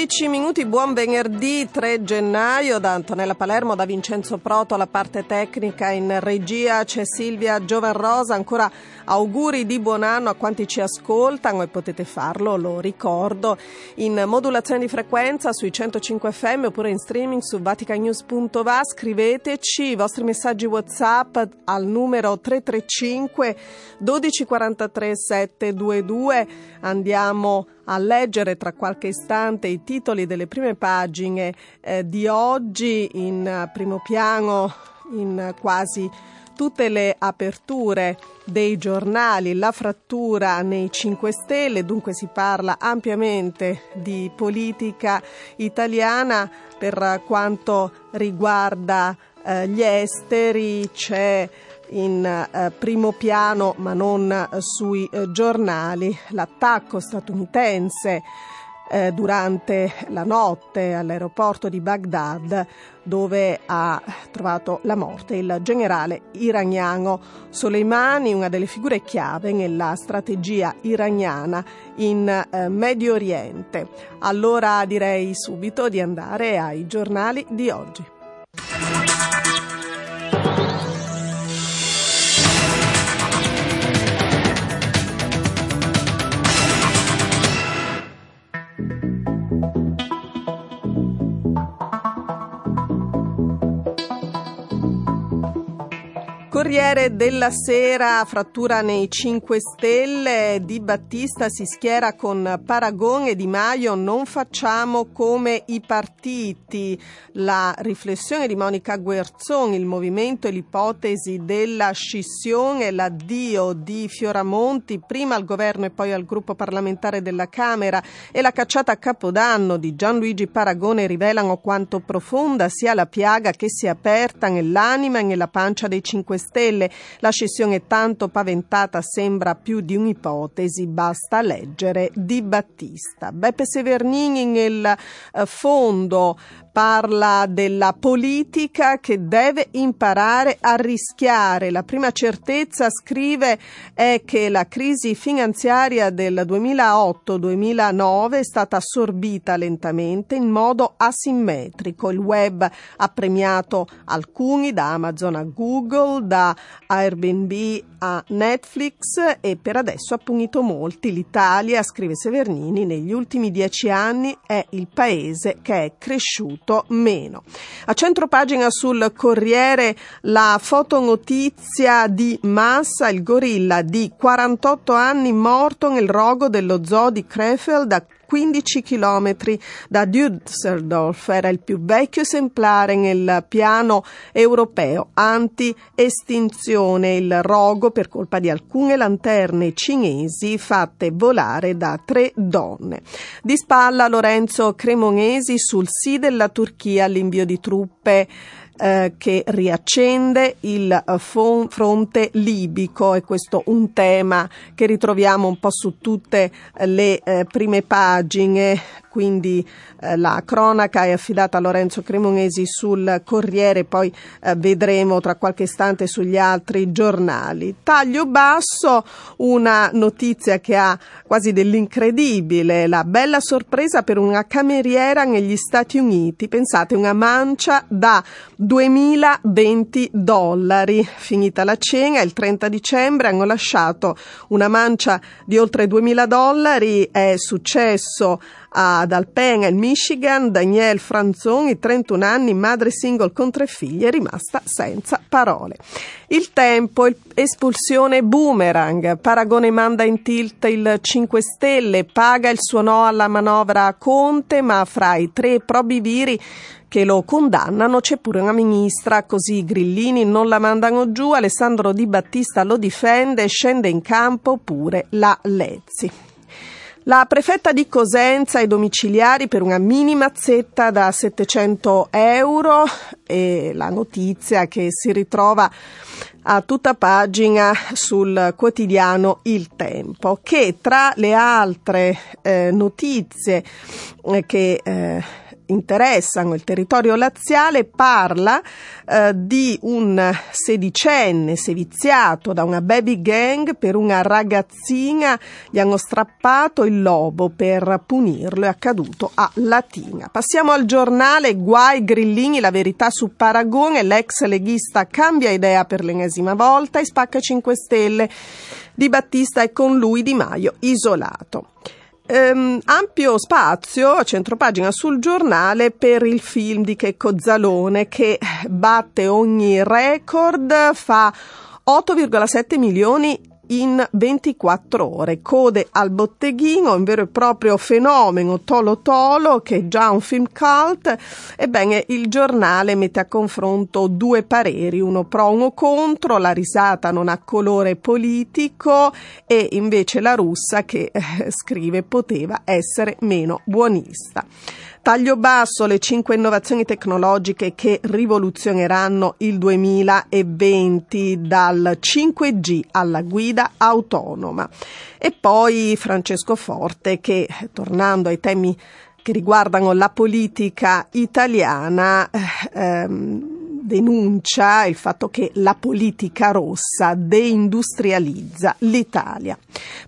12 minuti, buon venerdì 3 gennaio da Antonella Palermo, da Vincenzo Proto alla parte tecnica in regia c'è Silvia Giovarrosa, ancora auguri di buon anno a quanti ci ascoltano e potete farlo, lo ricordo, in modulazione di frequenza sui 105 FM oppure in streaming su vaticanews.va, scriveteci i vostri messaggi Whatsapp al numero 335 1243 722, andiamo a leggere tra qualche istante i titoli delle prime pagine eh, di oggi in uh, primo piano in quasi tutte le aperture dei giornali, la frattura nei 5 Stelle, dunque si parla ampiamente di politica italiana per quanto riguarda eh, gli esteri, c'è in eh, primo piano, ma non eh, sui eh, giornali, l'attacco statunitense eh, durante la notte all'aeroporto di Baghdad dove ha trovato la morte il generale iraniano Soleimani, una delle figure chiave nella strategia iraniana in eh, Medio Oriente. Allora direi subito di andare ai giornali di oggi. Corriere della Sera, frattura nei 5 Stelle, Di Battista si schiera con Paragon e Di Maio, non facciamo come i partiti. La riflessione di Monica Guerzon, il movimento e l'ipotesi della scissione, l'addio di Fioramonti, prima al governo e poi al gruppo parlamentare della Camera e la cacciata a Capodanno di Gianluigi Paragone rivelano quanto profonda sia la piaga che si è aperta nell'anima e nella pancia dei 5 Stelle. La scissione tanto paventata sembra più di un'ipotesi, basta leggere Di Battista. Beppe Severnini nel eh, fondo parla della politica che deve imparare a rischiare. La prima certezza, scrive, è che la crisi finanziaria del 2008-2009 è stata assorbita lentamente in modo asimmetrico. Il web ha premiato alcuni, da Amazon a Google, da Airbnb a Netflix e per adesso ha punito molti. L'Italia, scrive Severnini, negli ultimi dieci anni è il paese che è cresciuto meno. A centro pagina sul Corriere la fotonotizia di Massa, il gorilla di 48 anni morto nel rogo dello zoo di Krefeld a 15 km da Düsseldorf. Era il più vecchio esemplare nel piano europeo anti-estinzione. Il rogo per colpa di alcune lanterne cinesi fatte volare da tre donne. Di spalla Lorenzo Cremonesi sul sì della Turchia all'invio di truppe eh, che riaccende il eh, fronte libico. E questo un tema che ritroviamo un po' su tutte le eh, prime pagine quindi eh, la cronaca è affidata a Lorenzo Cremonesi sul Corriere, poi eh, vedremo tra qualche istante sugli altri giornali. Taglio basso, una notizia che ha quasi dell'incredibile, la bella sorpresa per una cameriera negli Stati Uniti, pensate una mancia da 2020 dollari, finita la cena il 30 dicembre hanno lasciato una mancia di oltre 2000 dollari, è successo ad Alpena, il Michigan, Danielle Franzoni, 31 anni, madre single con tre figli, è rimasta senza parole. Il tempo, espulsione boomerang, Paragone manda in tilt il 5 Stelle, paga il suo no alla manovra Conte, ma fra i tre probiviri che lo condannano c'è pure una ministra, così i grillini non la mandano giù, Alessandro Di Battista lo difende scende in campo pure la Lezzi. La prefetta di Cosenza ai domiciliari per una minima zetta da 700 euro e la notizia che si ritrova a tutta pagina sul quotidiano Il Tempo, che tra le altre eh, notizie eh, che eh, interessano il territorio laziale parla eh, di un sedicenne seviziato da una baby gang per una ragazzina, gli hanno strappato il lobo per punirlo, è accaduto a Latina. Passiamo al giornale Guai Grillini, la verità su Paragone, l'ex leghista cambia idea per l'ennesima volta e spacca 5 Stelle. Di Battista e con lui Di Maio isolato. Ehm, ampio spazio a centropagina sul giornale per il film di Checco Zalone che batte ogni record, fa 8,7 milioni in 24 ore. Code al botteghino, un vero e proprio fenomeno Tolo Tolo che è già un film cult. Ebbene, il giornale mette a confronto due pareri, uno pro, uno contro, la risata non ha colore politico e invece la russa che eh, scrive poteva essere meno buonista. Taglio basso le cinque innovazioni tecnologiche che rivoluzioneranno il 2020 dal 5G alla guida autonoma. E poi Francesco Forte che, tornando ai temi che riguardano la politica italiana, eh, ehm, denuncia il fatto che la politica rossa deindustrializza l'Italia.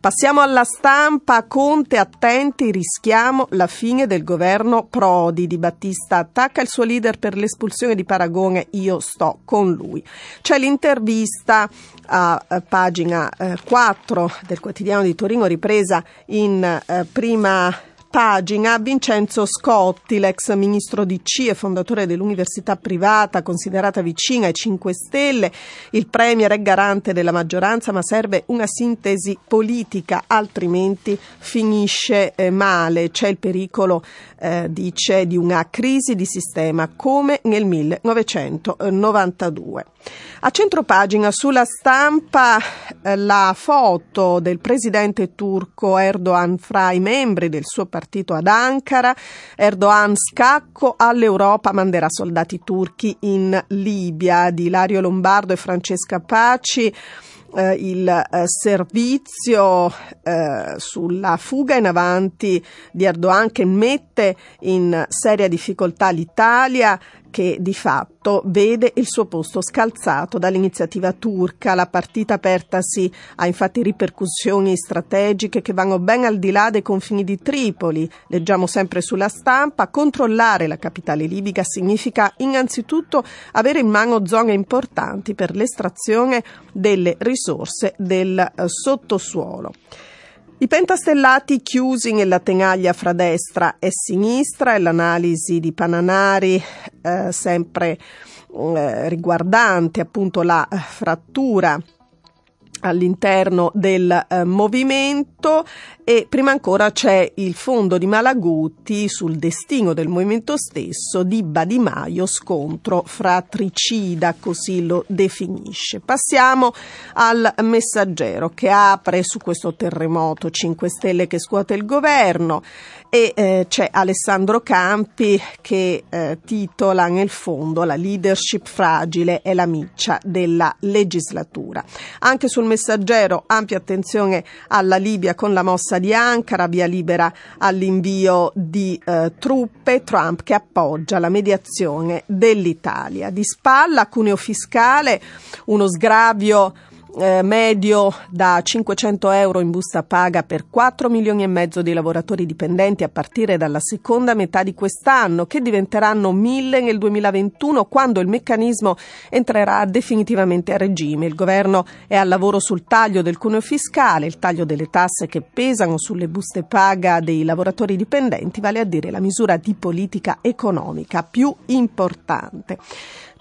Passiamo alla stampa. Conte, attenti, rischiamo la fine del governo Prodi. Di Battista attacca il suo leader per l'espulsione di Paragone. Io sto con lui. C'è l'intervista a, a pagina eh, 4 del quotidiano di Torino, ripresa in eh, prima pagina Vincenzo Scotti, l'ex ministro di C e fondatore dell'università privata considerata vicina ai 5 Stelle. Il premier è garante della maggioranza, ma serve una sintesi politica, altrimenti finisce eh, male. C'è il pericolo, eh, dice, di una crisi di sistema come nel 1992. A centropagina sulla stampa eh, la foto del presidente turco Erdogan fra i membri del suo partito ad Ankara. Erdogan scacco all'Europa manderà soldati turchi in Libia di Ilario Lombardo e Francesca Paci. Eh, il eh, servizio eh, sulla fuga in avanti di Erdogan che mette in seria difficoltà l'Italia che di fatto vede il suo posto scalzato dall'iniziativa turca. La partita apertasi ha infatti ripercussioni strategiche che vanno ben al di là dei confini di Tripoli. Leggiamo sempre sulla stampa, controllare la capitale libica significa innanzitutto avere in mano zone importanti per l'estrazione delle risorse del eh, sottosuolo. I pentastellati chiusi nella tenaglia fra destra e sinistra e l'analisi di Pananari eh, sempre eh, riguardante appunto la frattura all'interno del eh, movimento e prima ancora c'è il fondo di Malaguti sul destino del movimento stesso di Badimaio scontro fratricida così lo definisce. Passiamo al messaggero che apre su questo terremoto. 5 stelle che scuote il governo e eh, c'è Alessandro Campi che eh, titola nel fondo La leadership fragile è la miccia della legislatura. Anche sul messaggero ampia attenzione alla Libia con la mossa di Ankara, via libera all'invio di eh, truppe, Trump che appoggia la mediazione dell'Italia. Di spalla, cuneo fiscale, uno sgravio eh, medio da 500 euro in busta paga per 4 milioni e mezzo di lavoratori dipendenti a partire dalla seconda metà di quest'anno, che diventeranno 1000 nel 2021 quando il meccanismo entrerà definitivamente a regime. Il governo è al lavoro sul taglio del cuneo fiscale, il taglio delle tasse che pesano sulle buste paga dei lavoratori dipendenti, vale a dire la misura di politica economica più importante.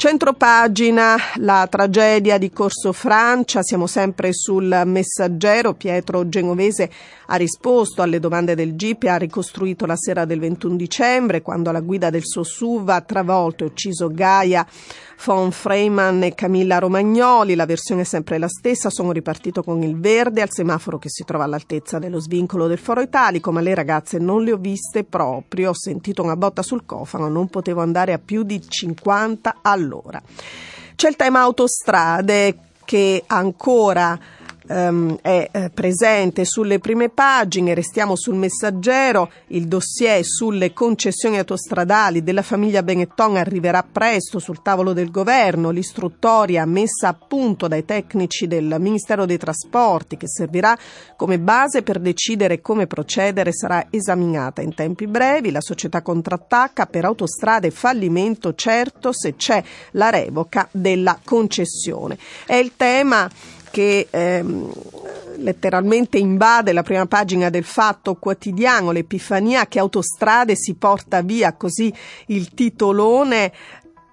Centropagina, la tragedia di Corso Francia, siamo sempre sul messaggero, Pietro Genovese ha risposto alle domande del GIP e ha ricostruito la sera del 21 dicembre quando alla guida del suo SUV ha travolto e ucciso Gaia von Freiman e Camilla Romagnoli, la versione è sempre la stessa, sono ripartito con il verde. Al semaforo che si trova all'altezza dello svincolo del foro italico, ma le ragazze non le ho viste proprio, ho sentito una botta sul cofano, non potevo andare a più di 50 all'ora. C'è il tema autostrade che ancora ehm, è eh, presente sulle prime pagine, restiamo sul messaggero, il dossier sulle concessioni autostradali della famiglia Benetton arriverà presto sul tavolo del governo, l'istruttoria messa a punto dai tecnici del Ministero dei Trasporti che servirà come base per decidere come procedere sarà esaminata in tempi brevi, la società contrattacca per autostrade fallimento certo se c'è la revoca della concessione. È il tema che ehm, letteralmente invade la prima pagina del Fatto Quotidiano, l'Epifania che autostrade si porta via, così il titolone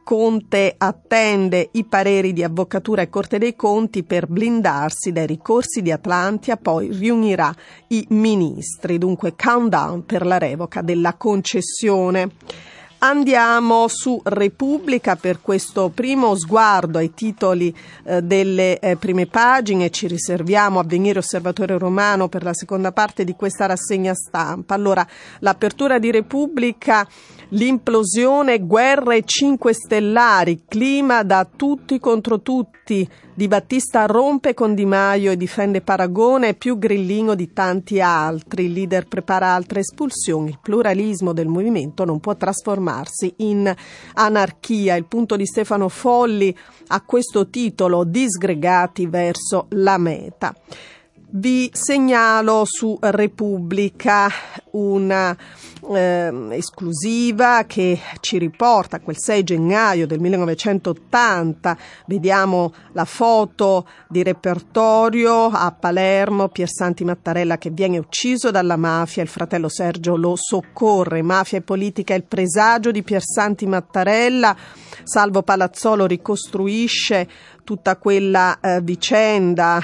Conte attende i pareri di Avvocatura e Corte dei Conti per blindarsi dai ricorsi di Atlantia, poi riunirà i ministri, dunque countdown per la revoca della concessione. Andiamo su Repubblica per questo primo sguardo ai titoli eh, delle eh, prime pagine. Ci riserviamo Avvenire Osservatore Romano per la seconda parte di questa rassegna stampa. Allora, l'apertura di Repubblica, l'implosione, guerre cinque stellari, clima da tutti contro tutti. Di Battista rompe con Di Maio e difende Paragone, più grillino di tanti altri. Il leader prepara altre espulsioni. Il pluralismo del movimento non può trasformarsi in anarchia. Il punto di Stefano Folli ha questo titolo Disgregati verso la meta. Vi segnalo su Repubblica una eh, esclusiva che ci riporta a quel 6 gennaio del 1980. Vediamo la foto di repertorio a Palermo, Piersanti Mattarella che viene ucciso dalla mafia, il fratello Sergio lo soccorre. Mafia e politica è il presagio di Piersanti Mattarella. Salvo Palazzolo ricostruisce tutta quella eh, vicenda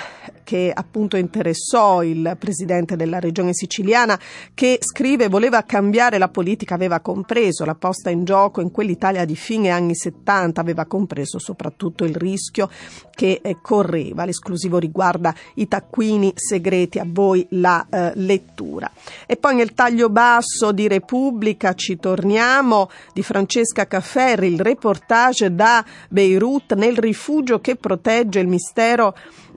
che appunto interessò il presidente della regione siciliana che scrive voleva cambiare la politica, aveva compreso la posta in gioco in quell'Italia di fine anni 70, aveva compreso soprattutto il rischio che eh, correva. L'esclusivo riguarda i taccuini segreti, a voi la eh, lettura. E poi nel taglio basso di Repubblica ci torniamo di Francesca Cafferri, il reportage da Beirut nel rifugio che protegge il mistero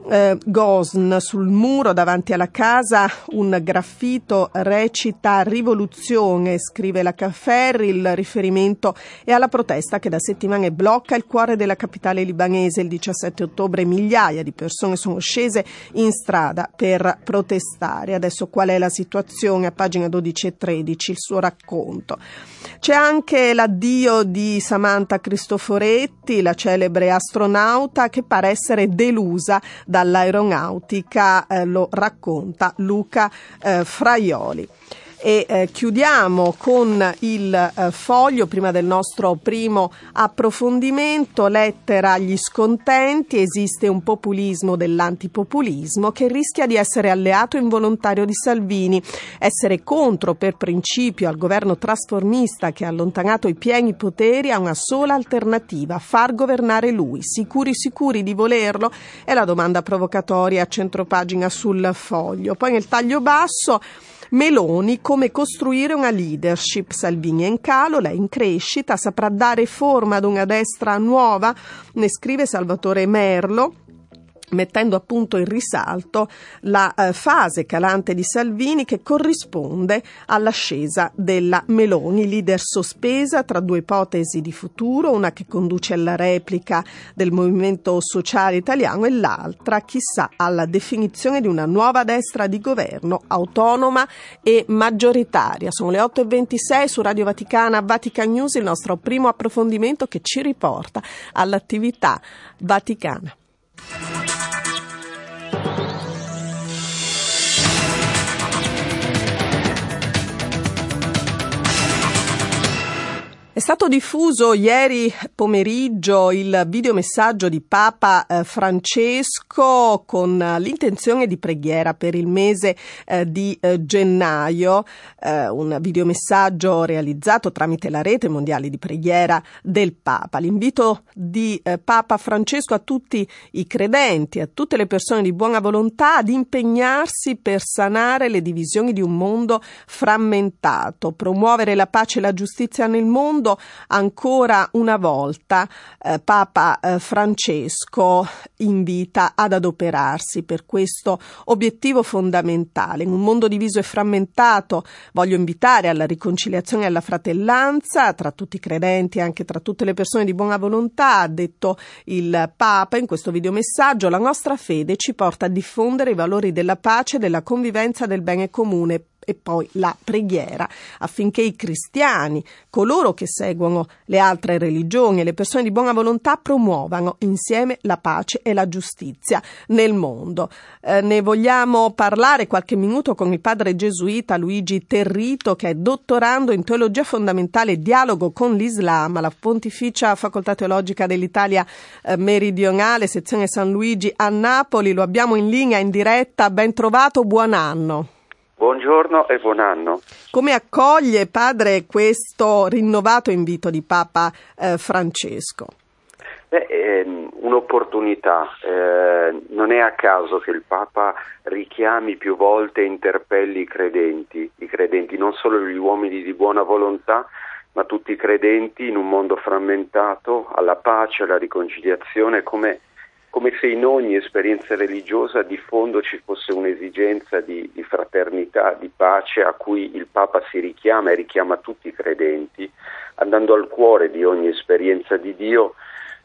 eh, Gosn sul muro davanti alla casa un graffito recita rivoluzione, scrive la Cafferri, il riferimento è alla protesta che da settimane blocca il cuore della capitale libanese. Il 17 ottobre migliaia di persone sono scese in strada per protestare. Adesso qual è la situazione? A pagina 12 e 13 il suo racconto. C'è anche l'addio di Samantha Cristoforetti, la celebre astronauta che pare essere delusa dall'aeronautica, eh, lo racconta Luca eh, Fraioli. E eh, chiudiamo con il eh, foglio prima del nostro primo approfondimento, lettera agli scontenti, esiste un populismo dell'antipopulismo che rischia di essere alleato involontario di Salvini, essere contro per principio al governo trasformista che ha allontanato i pieni poteri ha una sola alternativa, far governare lui, sicuri sicuri di volerlo? È la domanda provocatoria a centropagina sul foglio. Poi nel taglio basso Meloni come costruire una leadership. Salvini è in calo, lei in crescita, saprà dare forma ad una destra nuova, ne scrive Salvatore Merlo mettendo appunto in risalto la eh, fase calante di Salvini che corrisponde all'ascesa della Meloni, leader sospesa tra due ipotesi di futuro, una che conduce alla replica del movimento sociale italiano e l'altra, chissà, alla definizione di una nuova destra di governo autonoma e maggioritaria. Sono le 8.26 su Radio Vaticana, Vatican News, il nostro primo approfondimento che ci riporta all'attività vaticana. È stato diffuso ieri pomeriggio il videomessaggio di Papa eh, Francesco con l'intenzione di preghiera per il mese eh, di eh, gennaio, un videomessaggio realizzato tramite la rete mondiale di preghiera del Papa. L'invito di Papa Francesco a tutti i credenti, a tutte le persone di buona volontà ad impegnarsi per sanare le divisioni di un mondo frammentato, promuovere la pace e la giustizia nel mondo mondo, ancora una volta eh, Papa eh, Francesco invita ad adoperarsi per questo obiettivo fondamentale. In un mondo diviso e frammentato voglio invitare alla riconciliazione e alla fratellanza tra tutti i credenti e anche tra tutte le persone di buona volontà, ha detto il Papa in questo videomessaggio, la nostra fede ci porta a diffondere i valori della pace, della convivenza, del bene comune e poi la preghiera affinché i cristiani, coloro che seguono le altre religioni e le persone di buona volontà promuovano insieme la pace e la giustizia nel mondo. Eh, ne vogliamo parlare qualche minuto con il padre gesuita Luigi Territo che è dottorando in teologia fondamentale e dialogo con l'Islam alla Pontificia Facoltà Teologica dell'Italia eh, Meridionale, sezione San Luigi a Napoli. Lo abbiamo in linea in diretta. Ben trovato, buon anno. Buongiorno e buon anno. Come accoglie padre questo rinnovato invito di Papa eh, Francesco? Beh, è ehm, un'opportunità, eh, non è a caso che il Papa richiami più volte e interpelli i credenti, i credenti, non solo gli uomini di buona volontà, ma tutti i credenti in un mondo frammentato alla pace, alla riconciliazione, come come se in ogni esperienza religiosa di fondo ci fosse un'esigenza di, di, fraternità, di pace a cui il Papa si richiama e richiama tutti i credenti, andando al cuore di ogni esperienza di Dio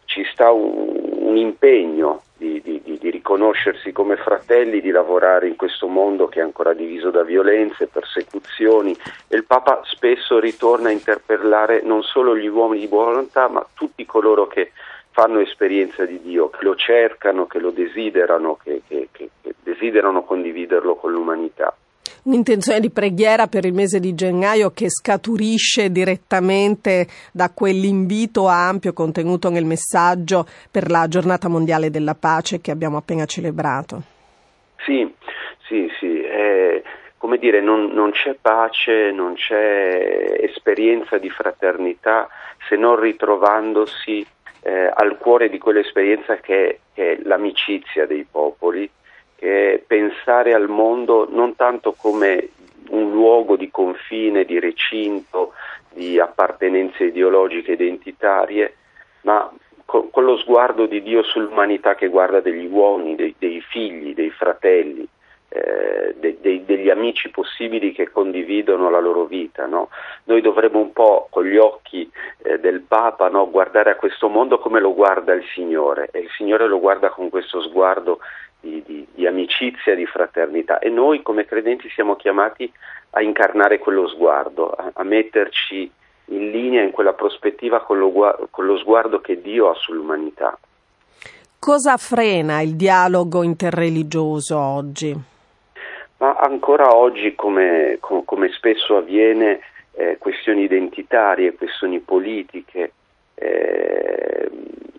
ci sta un, un impegno di, di, di, riconoscersi come fratelli, di lavorare in questo mondo che è ancora diviso da violenze, persecuzioni. E il Papa spesso ritorna a interpellare non solo gli uomini di buona volontà ma tutti coloro che fanno esperienza di Dio, che lo cercano, che lo desiderano, che, che, che, desiderano condividerlo con l'umanità. Un'intenzione di preghiera per il mese di gennaio che scaturisce direttamente da quell'invito ampio contenuto nel messaggio per la giornata mondiale della pace che abbiamo appena celebrato. Sì, sì, sì. Eh, come dire, non, non c'è pace, non c'è esperienza di fraternità se non ritrovandosi eh, al cuore di quell'esperienza che, che, è l'amicizia dei popoli, che è pensare al mondo non tanto come un luogo di confine, di recinto, di appartenenze ideologiche identitarie, ma con, con lo sguardo di Dio sull'umanità che guarda degli uomini, dei, dei figli, dei fratelli, eh, de, de, degli amici possibili che condividono la loro vita. No? Noi dovremmo un po' con gli occhi eh, del Papa no, guardare a questo mondo come lo guarda il Signore e il Signore lo guarda con questo sguardo di, di, di amicizia, di fraternità e noi come credenti siamo chiamati a incarnare quello sguardo, a, a metterci in linea in quella prospettiva con lo, con lo sguardo che Dio ha sull'umanità. Cosa frena il dialogo interreligioso oggi? Ma ancora oggi, come, come spesso avviene, eh, questioni identitarie, questioni politiche, eh,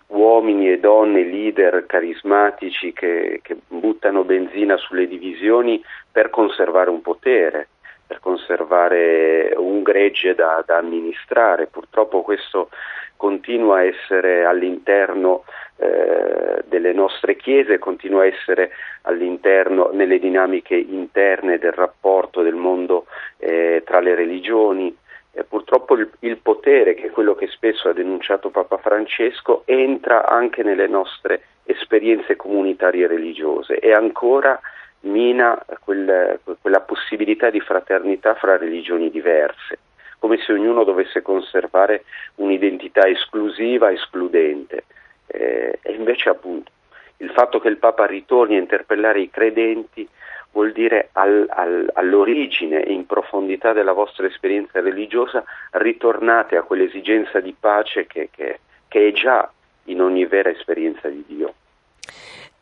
uomini e donne, leader carismatici che, che, buttano benzina sulle divisioni per conservare un potere, per conservare un gregge da, da amministrare. Purtroppo questo continua a essere all'interno eh, delle nostre chiese, continua a essere all'interno nelle dinamiche interne del rapporto del mondo eh, tra le religioni eh, purtroppo il, il, potere, che è quello che spesso ha denunciato Papa Francesco, entra anche nelle nostre esperienze comunitarie religiose e ancora mina quel, quella possibilità di fraternità fra religioni diverse, come se ognuno dovesse conservare un'identità esclusiva, escludente. Eh, e invece appunto il fatto che il Papa ritorni a interpellare i credenti vuol dire al, al, all'origine e in profondità della vostra esperienza religiosa ritornate a quell'esigenza di pace che, che, che è già in ogni vera esperienza di Dio.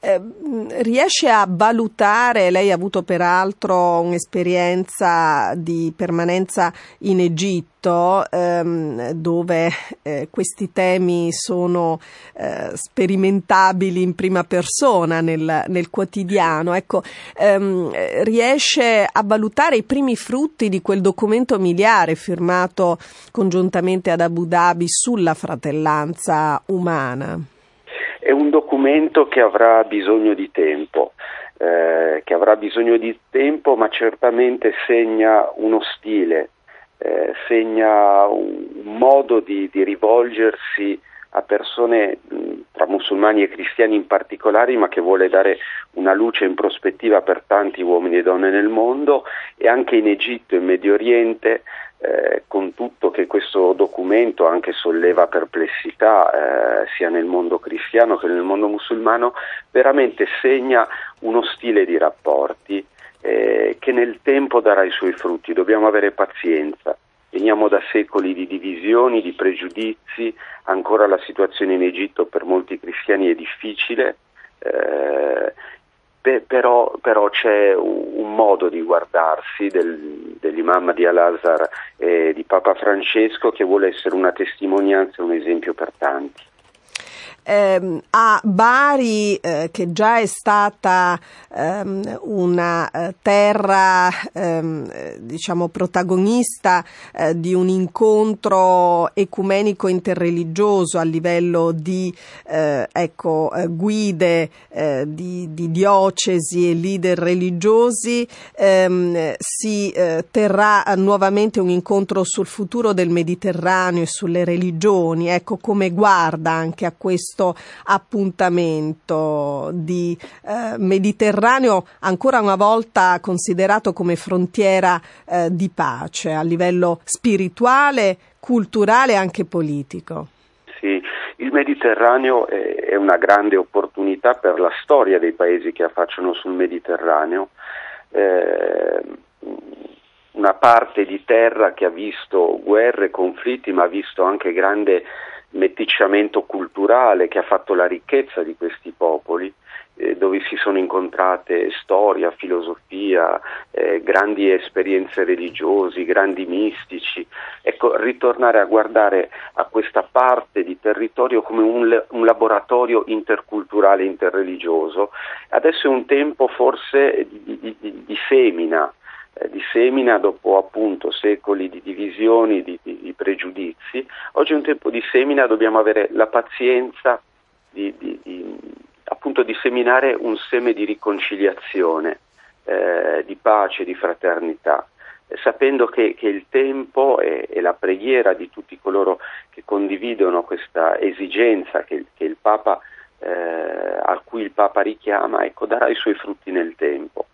Eh, riesce a valutare, lei ha avuto peraltro un'esperienza di permanenza in Egitto ehm, dove eh, questi temi sono eh, sperimentabili in prima persona nel, nel quotidiano, ecco, ehm, riesce a valutare i primi frutti di quel documento miliare firmato congiuntamente ad Abu Dhabi sulla fratellanza umana? È un documento che avrà bisogno di tempo, eh, che avrà bisogno di tempo, ma certamente segna uno stile, eh, segna un, modo di, di, rivolgersi a persone tra musulmani e cristiani in particolare, ma che vuole dare una luce in prospettiva per tanti uomini e donne nel mondo e anche in Egitto e in Medio Oriente eh, con tutto che questo documento anche solleva perplessità eh, sia nel mondo cristiano che nel mondo musulmano, veramente segna uno stile di rapporti eh, che nel tempo darà i suoi frutti. Dobbiamo avere pazienza. Veniamo da secoli di divisioni, di pregiudizi, ancora la situazione in Egitto per molti cristiani è difficile, eh, però, però, c'è un, modo di guardarsi del, dell'imam di Al-Azhar e di Papa Francesco che vuole essere una testimonianza un esempio per tanti ehm, a Bari, eh, che già è stata ehm, una eh, terra ehm, diciamo protagonista eh, di un incontro ecumenico interreligioso a livello di eh, ecco, eh, guide di, di, diocesi e leader religiosi, ehm, si terrà nuovamente un incontro sul futuro del Mediterraneo e sulle religioni, ecco come guarda anche a questo questo appuntamento di eh, Mediterraneo ancora una volta considerato come frontiera eh, di pace a livello spirituale, culturale e anche politico. Sì, il Mediterraneo è una grande opportunità per la storia dei paesi che affacciano sul Mediterraneo. Eh, una parte di terra che ha visto guerre, conflitti, ma ha visto anche grande meticciamento culturale che ha fatto la ricchezza di questi popoli, eh, dove si sono incontrate storia, filosofia, eh, grandi esperienze religiose, grandi mistici. Ecco, ritornare a guardare a questa parte di territorio come un, un laboratorio interculturale, interreligioso, adesso è un tempo forse di, di, di, di semina eh, dissemina dopo appunto secoli di divisioni, di, di, di, pregiudizi. Oggi è un tempo di semina, dobbiamo avere la pazienza di, di appunto disseminare un seme di riconciliazione, eh, di pace, di fraternità, eh, sapendo che, che, il tempo e, e, la preghiera di tutti coloro che condividono questa esigenza che, che il Papa, eh, a cui il Papa richiama, ecco, darà i suoi frutti nel tempo.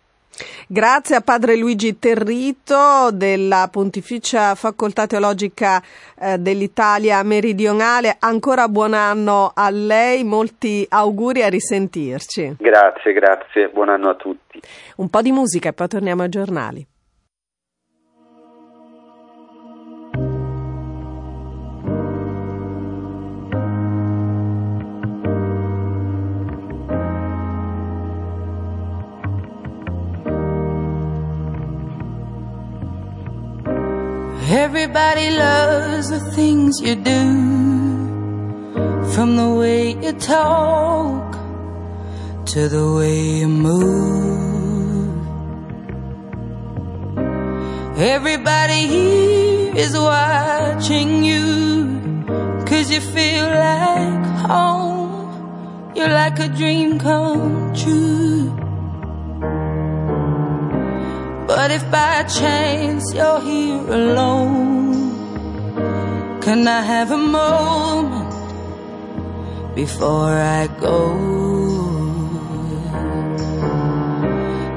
Grazie a padre Luigi Territo della Pontificia Facoltà Teologica eh, dell'Italia Meridionale. Ancora buon anno a lei, molti auguri a risentirci. Grazie, grazie, buon anno a tutti. Un po' di musica e poi torniamo ai giornali. Everybody loves the things you do, from the way you talk to the way you move. Everybody here is watching you, cause you feel like home. You're like a dream come true. But if by chance you're here alone, Can I have a moment before I go?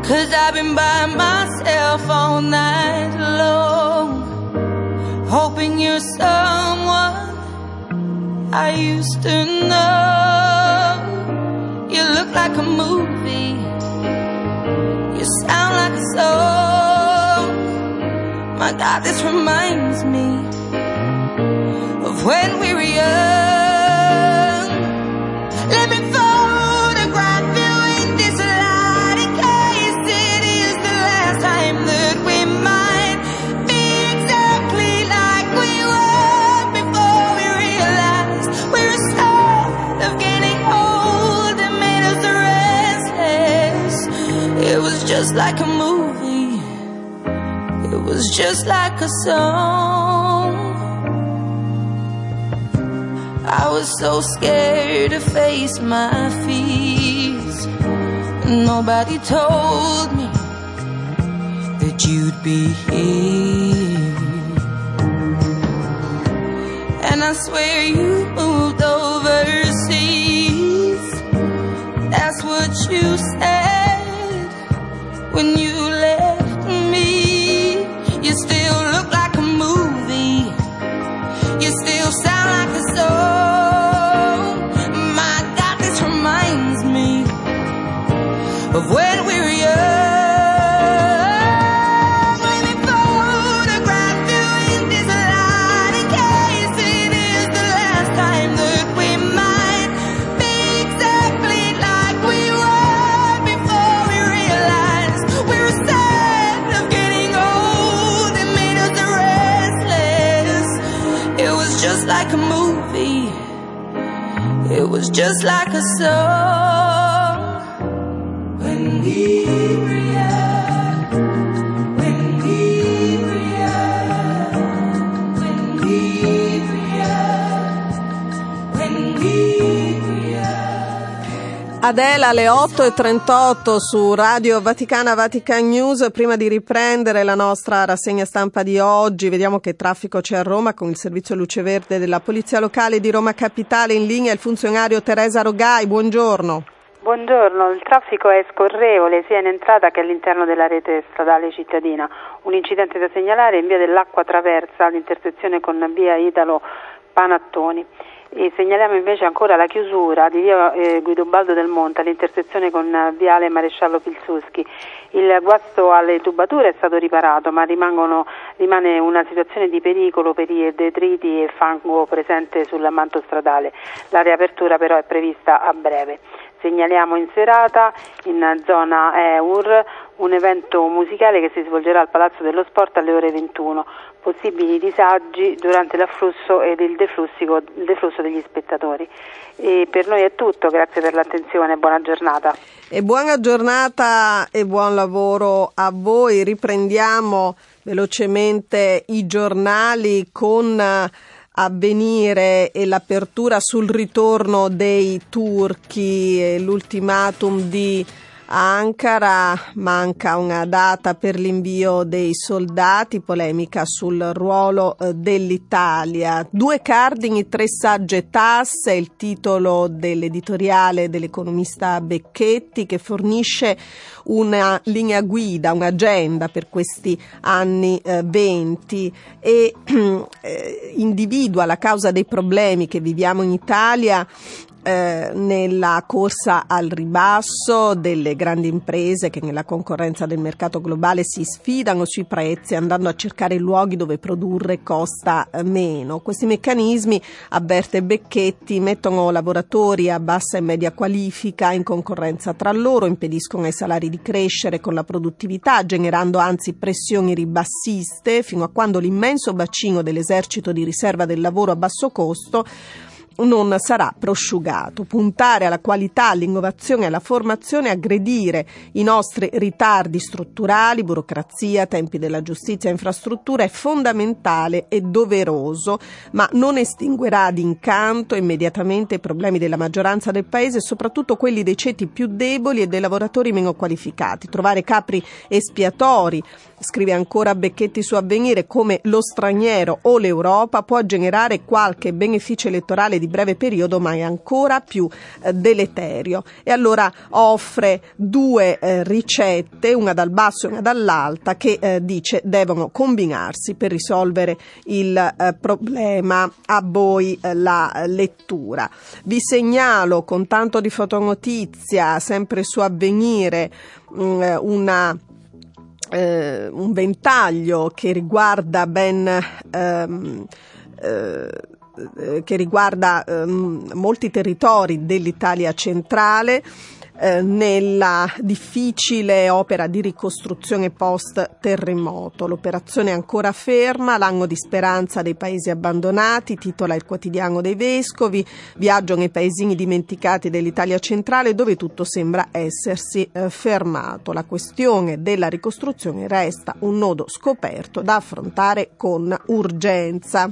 Cause I've been by myself all night long, hoping you're someone I used to know. You look like a movie, you sound like a song. My God, this reminds me of when we like a song. I was so scared to face my fears. Nobody told me that you'd be here. And I swear you moved overseas. That's what you said when you left like a movie. It was just like a song. When we Adela alle 8.38 su Radio Vaticana Vatican News. Prima di riprendere la nostra rassegna stampa di oggi, vediamo che traffico c'è a Roma con il servizio luce verde della Polizia Locale di Roma Capitale. In linea il funzionario Teresa Rogai. Buongiorno. Buongiorno, il traffico è scorrevole sia in entrata che all'interno della rete stradale cittadina. Un incidente da segnalare in via dell'Acqua Traversa all'intersezione con via Italo Panattoni. E segnaliamo invece ancora la chiusura di via eh, Guidobaldo del Monte all'intersezione con eh, viale Maresciallo Pilsuschi. Il guasto alle tubature è stato riparato, ma rimangono, rimane una situazione di pericolo per i detriti e fango presente sul manto stradale. La riapertura però è prevista a breve. Segnaliamo in serata in zona EUR un evento musicale che si svolgerà al Palazzo dello Sport alle ore 21. Possibili disagi durante l'afflusso ed il deflusso, degli spettatori. E per noi è tutto, grazie per l'attenzione, buona giornata. E buona giornata e buon lavoro a voi. Riprendiamo velocemente i giornali con avvenire e l'apertura sul ritorno dei turchi e l'ultimatum di Ankara manca una data per l'invio dei soldati, polemica sul ruolo eh, dell'Italia. Due cardini, tre sagge tasse, il titolo dell'editoriale dell'economista Becchetti che fornisce una linea guida, un'agenda per questi anni eh, 20 e eh, individua la causa dei problemi che viviamo in Italia eh, nella corsa al ribasso delle grandi imprese che nella concorrenza del mercato globale si sfidano sui prezzi andando a cercare luoghi dove produrre costa eh, meno. Questi meccanismi, avverte Becchetti, mettono lavoratori a bassa e media qualifica in concorrenza tra loro, impediscono ai salari di crescere con la produttività, generando anzi pressioni ribassiste fino a quando l'immenso bacino dell'esercito di riserva del lavoro a basso costo non sarà prosciugato. Puntare alla qualità, all'innovazione alla formazione, aggredire i nostri ritardi strutturali, burocrazia, tempi della giustizia, infrastruttura è fondamentale e doveroso, ma non estinguerà d'incanto immediatamente i problemi della maggioranza del paese, soprattutto quelli dei ceti più deboli e dei lavoratori meno qualificati. Trovare capri espiatori, scrive ancora Becchetti su Avvenire, come lo straniero o l'Europa può generare qualche beneficio elettorale di breve periodo, ma è ancora più eh, deleterio. E allora offre due eh, ricette, una dal basso e una dall'alta, che eh, dice devono combinarsi per risolvere il eh, problema. A voi eh, la lettura. Vi segnalo con tanto di fotonotizia, sempre su Avvenire, mh, mm, una eh, un ventaglio che riguarda ben ehm, eh, che riguarda ehm, molti territori dell'Italia centrale eh, nella difficile opera di ricostruzione post terremoto. L'operazione è ancora ferma, l'anno di speranza dei paesi abbandonati, titola il quotidiano dei vescovi, viaggio nei paesini dimenticati dell'Italia centrale dove tutto sembra essersi eh, fermato. La questione della ricostruzione resta un nodo scoperto da affrontare con urgenza.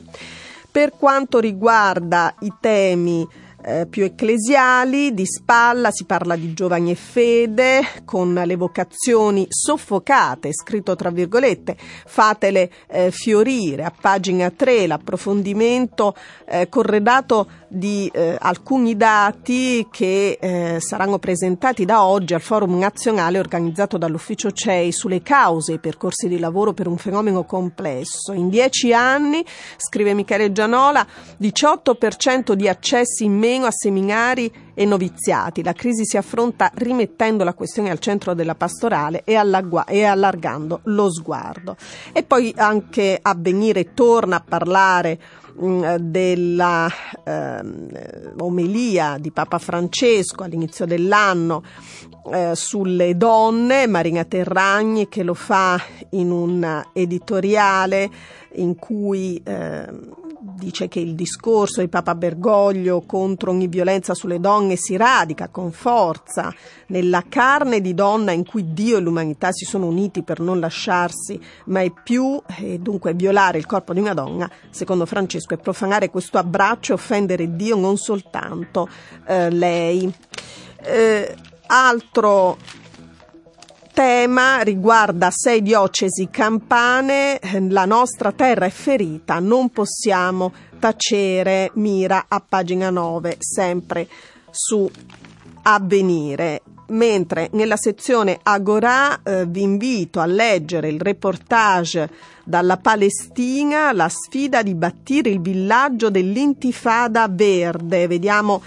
Per quanto riguarda i temi eh, più ecclesiali, di spalla si parla di giovani e fede, con le vocazioni soffocate, scritto tra virgolette, fatele eh, fiorire, a pagina 3 l'approfondimento eh, corredato di eh, alcuni dati che eh, saranno presentati da oggi al forum nazionale organizzato dall'ufficio CEI sulle cause e i percorsi di lavoro per un fenomeno complesso. In dieci anni, scrive Michele Gianola, 18% di accessi in meno a seminari e noviziati. La crisi si affronta rimettendo la questione al centro della pastorale e, e allargando lo sguardo. E poi anche Avvenire torna a parlare mm, della eh, omelia di Papa Francesco all'inizio dell'anno eh, sulle donne, Marina Terragni che lo fa in un editoriale in cui eh, dice che il discorso di Papa Bergoglio contro ogni violenza sulle donne si radica con forza nella carne di donna in cui Dio e l'umanità si sono uniti per non lasciarsi mai più e dunque violare il corpo di una donna, secondo Francesco, è profanare questo abbraccio e offendere Dio non soltanto eh, lei. Eh, altro tema riguarda sei diocesi campane, la nostra terra è ferita, non possiamo tacere, mira a pagina 9, sempre su avvenire. Mentre nella sezione Agorà eh, vi invito a leggere il reportage dalla Palestina, la sfida di battire il villaggio dell'Intifada Verde. Vediamo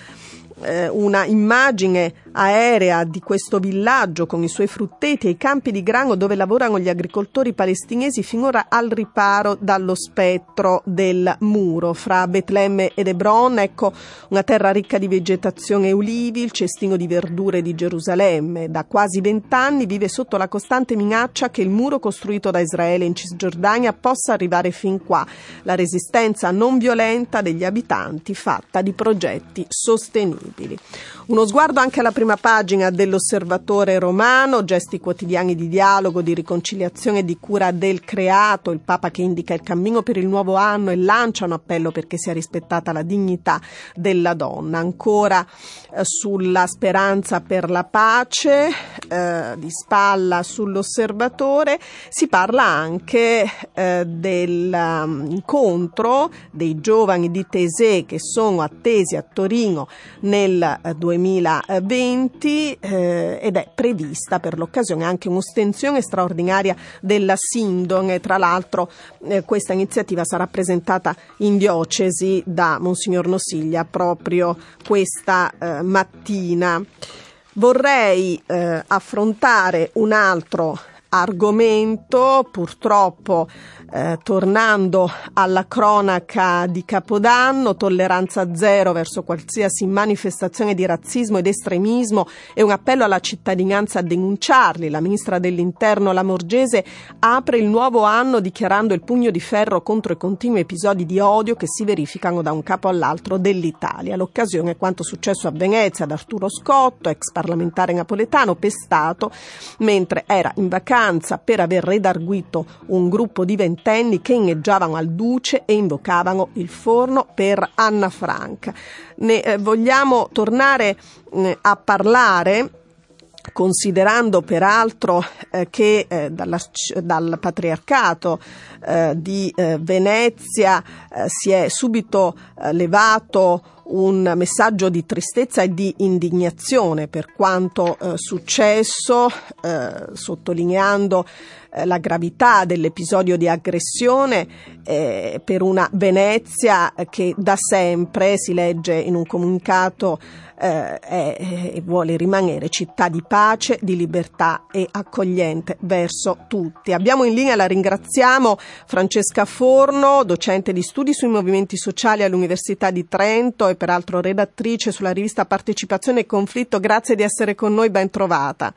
eh, una immagine aerea di questo villaggio con i suoi frutteti e i campi di grano dove lavorano gli agricoltori palestinesi finora al riparo dallo spettro del muro fra Betlemme ed Hebron. Ecco una terra ricca di vegetazione e ulivi, il cestino di verdure di Gerusalemme. Da quasi vent'anni vive sotto la costante minaccia che il muro costruito da Israele in Cisgiordania possa arrivare fin qua. La resistenza non violenta degli abitanti fatta di progetti sostenibili. Uno sguardo anche alla prima pagina dell'Osservatore romano, gesti quotidiani di dialogo, di riconciliazione e di cura del creato, il Papa che indica il cammino per il nuovo anno e lancia un appello perché sia rispettata la dignità della donna. Ancora eh, sulla speranza per la pace, eh, di spalla sull'Osservatore, si parla anche eh, dell'incontro dei giovani di Tesè che sono attesi a Torino nel 2020 2020 eh, ed è prevista per l'occasione anche un'ostensione straordinaria della Sindone. Tra l'altro eh, questa iniziativa sarà presentata in diocesi da Monsignor Nosiglia proprio questa eh, mattina. Vorrei eh, affrontare un altro argomento, purtroppo eh, tornando alla cronaca di Capodanno, tolleranza zero verso qualsiasi manifestazione di razzismo ed estremismo e un appello alla cittadinanza a denunciarli. La ministra dell'Interno Lamorgese apre il nuovo anno dichiarando il pugno di ferro contro i continui episodi di odio che si verificano da un capo all'altro dell'Italia. L'occasione è quanto successo a Venezia ad Arturo Scotto, ex parlamentare napoletano, pestato mentre era in vacanza per aver redarguito un gruppo di 20 trentenni che inneggiavano al duce e invocavano il forno per Anna Franca. Ne eh, vogliamo tornare eh, a parlare considerando peraltro eh, che eh, dalla, dal patriarcato eh, di eh, Venezia eh, si è subito eh, levato un messaggio di tristezza e di indignazione per quanto successo, sottolineando la gravità dell'episodio di aggressione per una Venezia che da sempre, si legge in un comunicato eh, è, vuole rimanere città di pace, di libertà e accogliente verso tutti. Abbiamo in linea, la ringraziamo, Francesca Forno, docente di studi sui movimenti sociali all'Università di Trento e peraltro redattrice sulla rivista Partecipazione e Conflitto. Grazie di essere con noi, ben trovata.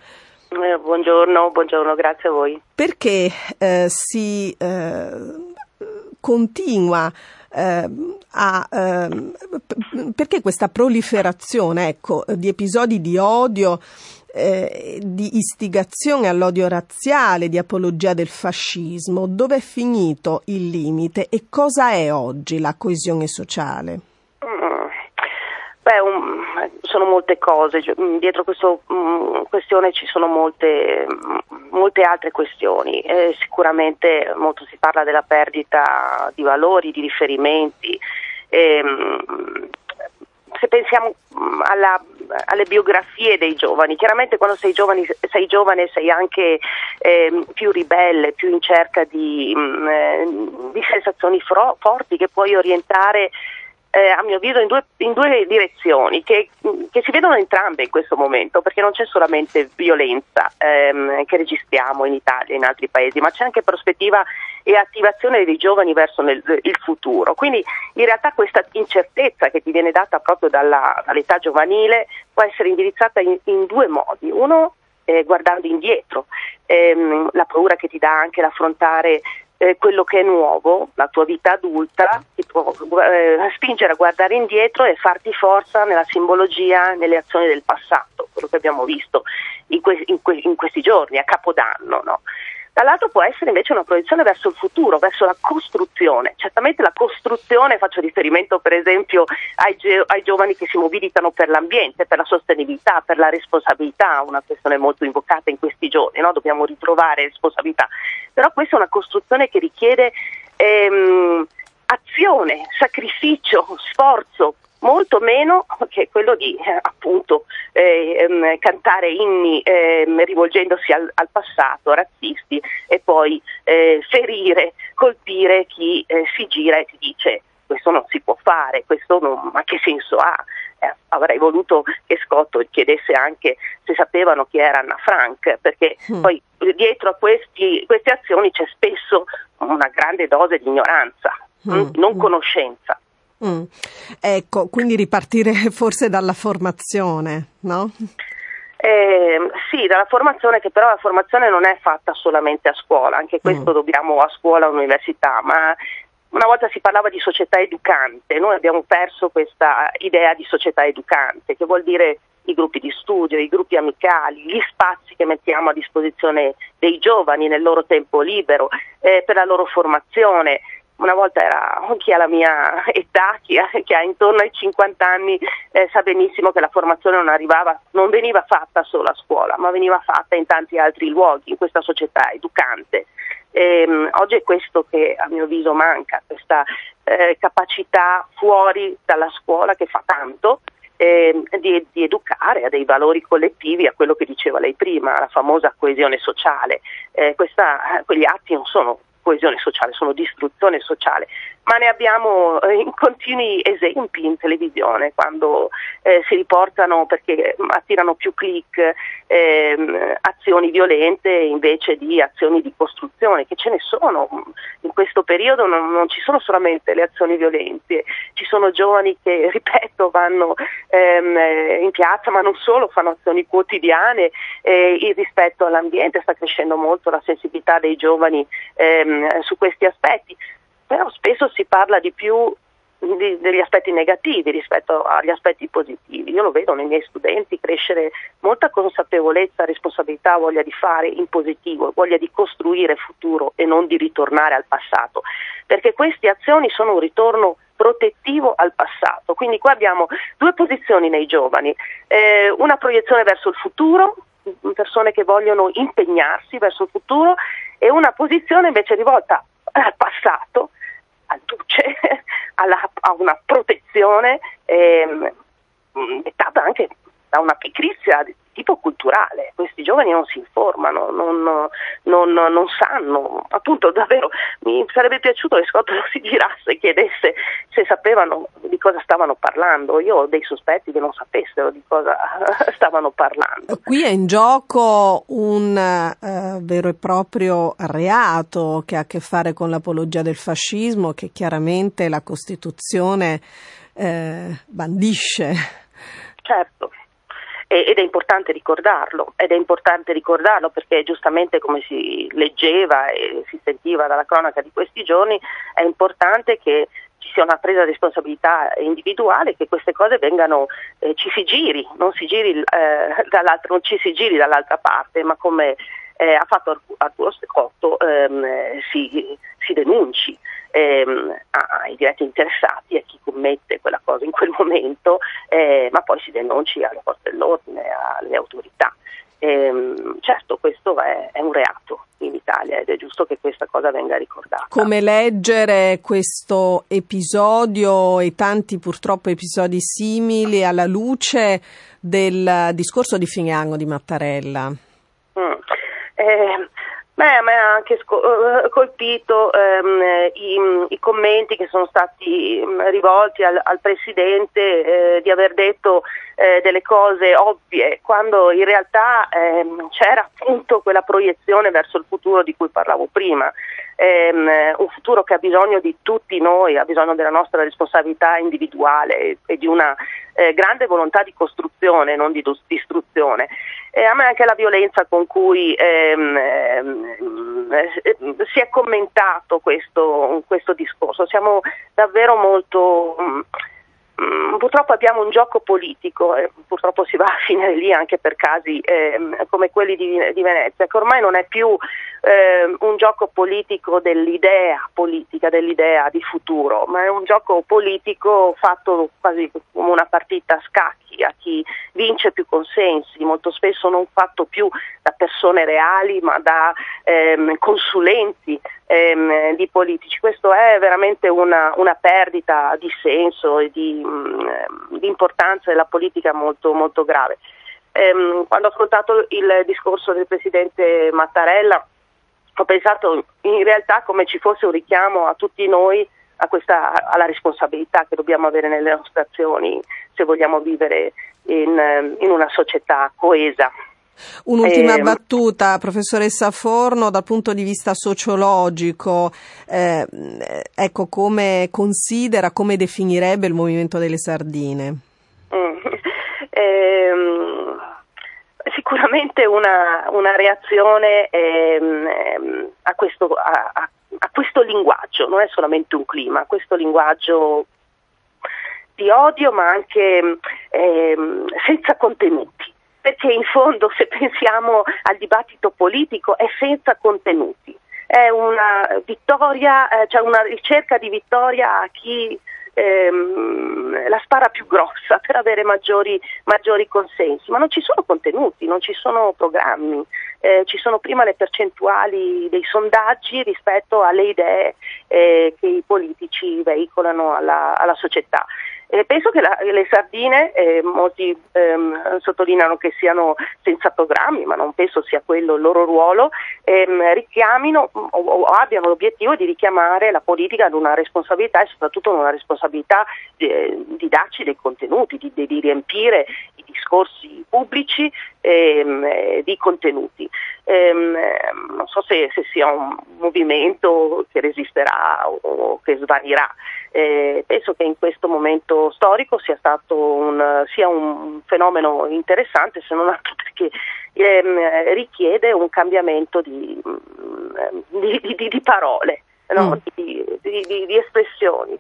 Eh, buongiorno, buongiorno, grazie a voi. Perché eh, si eh, continua eh, a, eh, perché questa proliferazione ecco, di episodi di odio, di istigazione all'odio razziale, di apologia del fascismo, dove è finito il limite e cosa è oggi la coesione sociale? Beh, um, sono molte cose, mm, dietro questa um, questione ci sono molte, mm, molte altre questioni. Eh, sicuramente molto si parla della perdita di valori, di riferimenti. Eh, se pensiamo alla, alle biografie dei giovani, chiaramente quando sei, giovani, sei giovane sei anche eh, più ribelle, più in cerca di, mh, eh, di sensazioni fro- forti che puoi orientare eh, a mio avviso in due, in due direzioni che, che, si vedono entrambe in questo momento perché non c'è solamente violenza ehm, che registriamo in Italia e in altri paesi ma c'è anche prospettiva e attivazione dei giovani verso nel, il futuro. Quindi in realtà questa incertezza che ti viene data proprio dalla, dall'età giovanile può essere indirizzata in, in due modi. Uno eh, guardando indietro ehm, la paura che ti dà anche l'affrontare eh, quello che è nuovo, la tua vita adulta, ti può eh, spingere a guardare indietro e farti forza nella simbologia, nelle azioni del passato, quello che abbiamo visto in, que- in, que- in questi giorni, a Capodanno. No? Dall'altro può essere invece una proiezione verso il futuro, verso la costruzione. Certamente la costruzione, faccio riferimento per esempio ai, ge- ai, giovani che si mobilitano per l'ambiente, per la sostenibilità, per la responsabilità, una questione molto invocata in questi giorni, no? dobbiamo ritrovare responsabilità, però questa è una costruzione che richiede ehm, azione, sacrificio, sforzo, molto meno che quello di eh, appunto eh, ehm, cantare inni eh, rivolgendosi al, al, passato razzisti e poi eh, ferire, colpire chi eh, si gira e ti dice questo non si può fare, questo non, ma che senso ha? Eh, avrei voluto che Scotto chiedesse anche se sapevano chi era Anna Frank, perché mm. poi dietro a questi, queste azioni c'è spesso una grande dose di ignoranza, mm. non mm. conoscenza. Mm. Ecco, quindi ripartire forse dalla formazione, no? Eh, sì, dalla formazione che però la formazione non è fatta solamente a scuola, anche questo mm. dobbiamo a scuola, all'università, ma una volta si parlava di società educante, noi abbiamo perso questa idea di società educante, che vuol dire i gruppi di studio, i gruppi amicali, gli spazi che mettiamo a disposizione dei giovani nel loro tempo libero, eh, per la loro formazione, una volta era chi ha la mia età, chi ha, chi ha intorno ai 50 anni, eh, sa benissimo che la formazione non, arrivava, non veniva fatta solo a scuola, ma veniva fatta in tanti altri luoghi, in questa società educante. Ehm, oggi è questo che a mio avviso manca, questa eh, capacità fuori dalla scuola che fa tanto eh, di, di, educare a dei valori collettivi, a quello che diceva lei prima, la famosa coesione sociale. Eh, questa, quegli atti non sono coesione sociale, sono distruzione sociale, ma ne abbiamo eh, in continui esempi in televisione quando eh, si riportano perché attirano più click ehm, azioni violente invece di azioni di costruzione, che ce ne sono. In questo periodo non, non ci sono solamente le azioni violente, ci sono giovani che, ripeto, vanno ehm, in piazza, ma non solo, fanno azioni quotidiane, eh, il rispetto all'ambiente, sta crescendo molto la sensibilità dei giovani ehm, su questi aspetti però spesso si parla di più degli aspetti negativi rispetto agli aspetti positivi. Io lo vedo nei miei studenti crescere molta consapevolezza, responsabilità, voglia di fare in positivo, voglia di costruire futuro e non di ritornare al passato, perché queste azioni sono un ritorno protettivo al passato. Quindi qua abbiamo due posizioni nei giovani, eh, una proiezione verso il futuro, persone che vogliono impegnarsi verso il futuro e una posizione invece rivolta al passato adduce alla, a una protezione ehm, dettata anche da una pigrizia tipo culturale. Questi giovani non si informano, non, non, non sanno. Appunto, davvero mi sarebbe piaciuto che Scott si girasse e chiedesse se sapevano di cosa stavano parlando. Io ho dei sospetti che non sapessero di cosa stavano parlando. Qui è in gioco un uh, vero e proprio reato che ha a che fare con l'apologia del fascismo, che chiaramente la Costituzione eh, bandisce. Certo ed è importante ricordarlo, ed è importante ricordarlo perché giustamente come si leggeva e si sentiva dalla cronaca di questi giorni, è importante che ci sia una presa di responsabilità individuale, che queste cose vengano, eh, ci si giri, non, si giri eh, non ci si giri dall'altra parte, ma come eh, ha fatto Arturo Secotto ehm, si, si denunci ehm, ai diretti interessati, a chi commette quella cosa in quel momento, eh, ma poi si denunci alle forze dell'ordine, alle autorità. Ehm, certo, questo è, è, un reato in Italia ed è giusto che questa cosa venga ricordata. Come leggere questo episodio e tanti purtroppo episodi simili alla luce del discorso di fine anno di Mattarella? Mm. Eh, Beh, a me ha anche sco- eh, colpito ehm, i, i, commenti che sono stati mm, rivolti al, al Presidente eh, di aver detto eh, delle cose ovvie, quando in realtà ehm, c'era appunto quella proiezione verso il futuro di cui parlavo prima, ehm, un futuro che ha bisogno di tutti noi, ha bisogno della nostra responsabilità individuale e, e di una eh, grande volontà di costruzione, non di distruzione. E a me anche la violenza con cui ehm, ehm, eh, si è commentato questo, questo, discorso. Siamo davvero molto. Mh, mm, purtroppo abbiamo un gioco politico, e purtroppo si va a finire lì anche per casi eh, come quelli di, di, Venezia, che ormai non è più eh, un gioco politico dell'idea politica, dell'idea di futuro, ma è un gioco politico fatto quasi come una partita a scacchi, a chi vince più consensi, molto spesso non fatto più da persone reali, ma da ehm, consulenti ehm, di politici. Questo è veramente una, una perdita di senso e di, mh, mm, di importanza della politica molto, molto grave. Ehm, quando ho affrontato il discorso del Presidente Mattarella, ho pensato in realtà come ci fosse un richiamo a tutti noi questa, alla responsabilità che dobbiamo avere nelle nostre azioni se vogliamo vivere in, in una società coesa. Un'ultima eh, battuta, professoressa Forno, dal punto di vista sociologico, eh, ecco come considera, come definirebbe il movimento delle sardine? Ehm, sicuramente una, una reazione ehm, a, questo, a, a, questo, linguaggio, non è solamente un clima, questo linguaggio di odio ma anche ehm, senza contenuti, perché in fondo se pensiamo al dibattito politico è senza contenuti, è una vittoria, eh, cioè una ricerca di vittoria a chi ehm, la spara più grossa per avere maggiori, maggiori, consensi, ma non ci sono contenuti, non ci sono programmi, eh, ci sono prima le percentuali dei sondaggi rispetto alle idee eh, che i politici veicolano alla, alla società. Eh, penso che la, le sardine, eh, molti ehm, sottolineano che siano senza programmi, ma non penso sia quello il loro ruolo, ehm, richiamino o, o, abbiano l'obiettivo di richiamare la politica ad una responsabilità e soprattutto ad una responsabilità di, di darci dei contenuti, di, di riempire i discorsi pubblici ehm, di contenuti. Ehm, non so se, se, sia un movimento che resisterà o che svanirà. Eh, penso che in questo momento storico sia stato un, sia un fenomeno interessante, se non altro perché ehm, richiede un cambiamento di, mm, di, di, di parole no? mm. di, di, di, espressioni,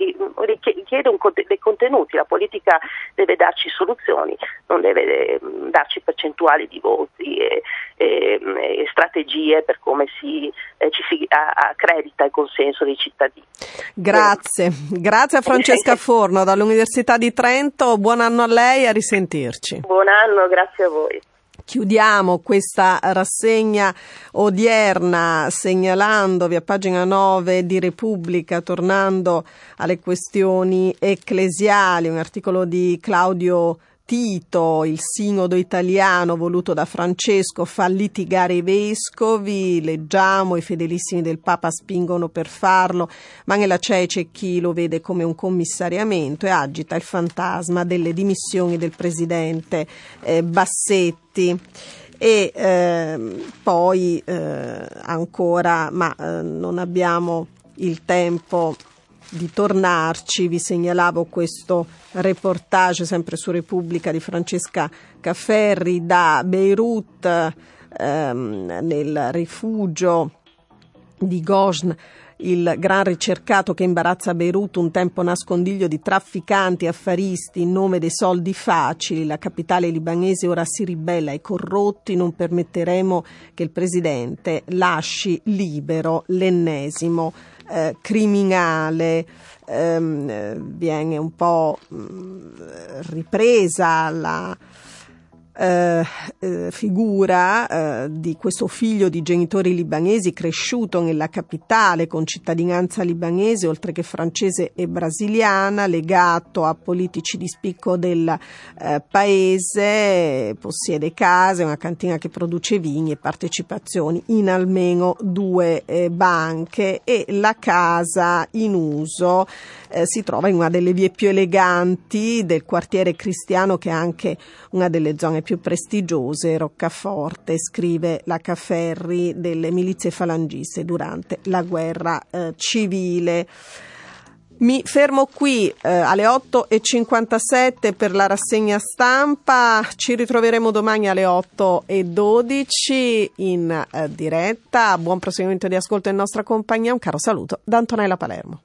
richiede un, dei contenuti, la politica deve darci soluzioni, non deve eh, darci percentuali di voti e, e, e strategie per come si, eh, ci si accredita il consenso dei cittadini. Grazie, grazie a Francesca Forno dall'Università di Trento, buon anno a lei e a risentirci. Buon anno, grazie a voi. Chiudiamo questa rassegna odierna segnalandovi a pagina 9 di Repubblica, tornando alle questioni ecclesiali, un articolo di Claudio Tito, il sinodo italiano voluto da Francesco fa litigare i vescovi, leggiamo i fedelissimi del Papa spingono per farlo, ma nella CEI c'è chi lo vede come un commissariamento e agita il fantasma delle dimissioni del presidente eh, Bassetti. E eh, poi eh, ancora, ma eh, non abbiamo il tempo di tornarci, vi segnalavo questo reportage sempre su Repubblica di Francesca Cafferri da Beirut ehm, nel rifugio di Gosn il gran ricercato che imbarazza Beirut, un tempo nascondiglio di trafficanti e affaristi in nome dei soldi facili. La capitale libanese ora si ribella ai corrotti, non permetteremo che il presidente lasci libero l'ennesimo eh, criminale, ehm, viene un po' mm, ripresa la eh, eh, figura eh, di questo figlio di genitori libanesi cresciuto nella capitale con cittadinanza libanese oltre che francese e brasiliana, legato a politici di spicco del eh, paese, possiede case, una cantina che produce vini e partecipazioni in almeno due eh, banche. E la casa in uso si trova in una delle vie più eleganti del quartiere cristiano che è anche una delle zone più prestigiose, Roccaforte, scrive la Cafferri delle milizie falangiste durante la guerra eh, civile. Mi fermo qui eh, alle 8.57 per la rassegna stampa, ci ritroveremo domani alle 8.12 in eh, diretta, buon proseguimento di ascolto in nostra compagnia, un caro saluto da Antonella Palermo.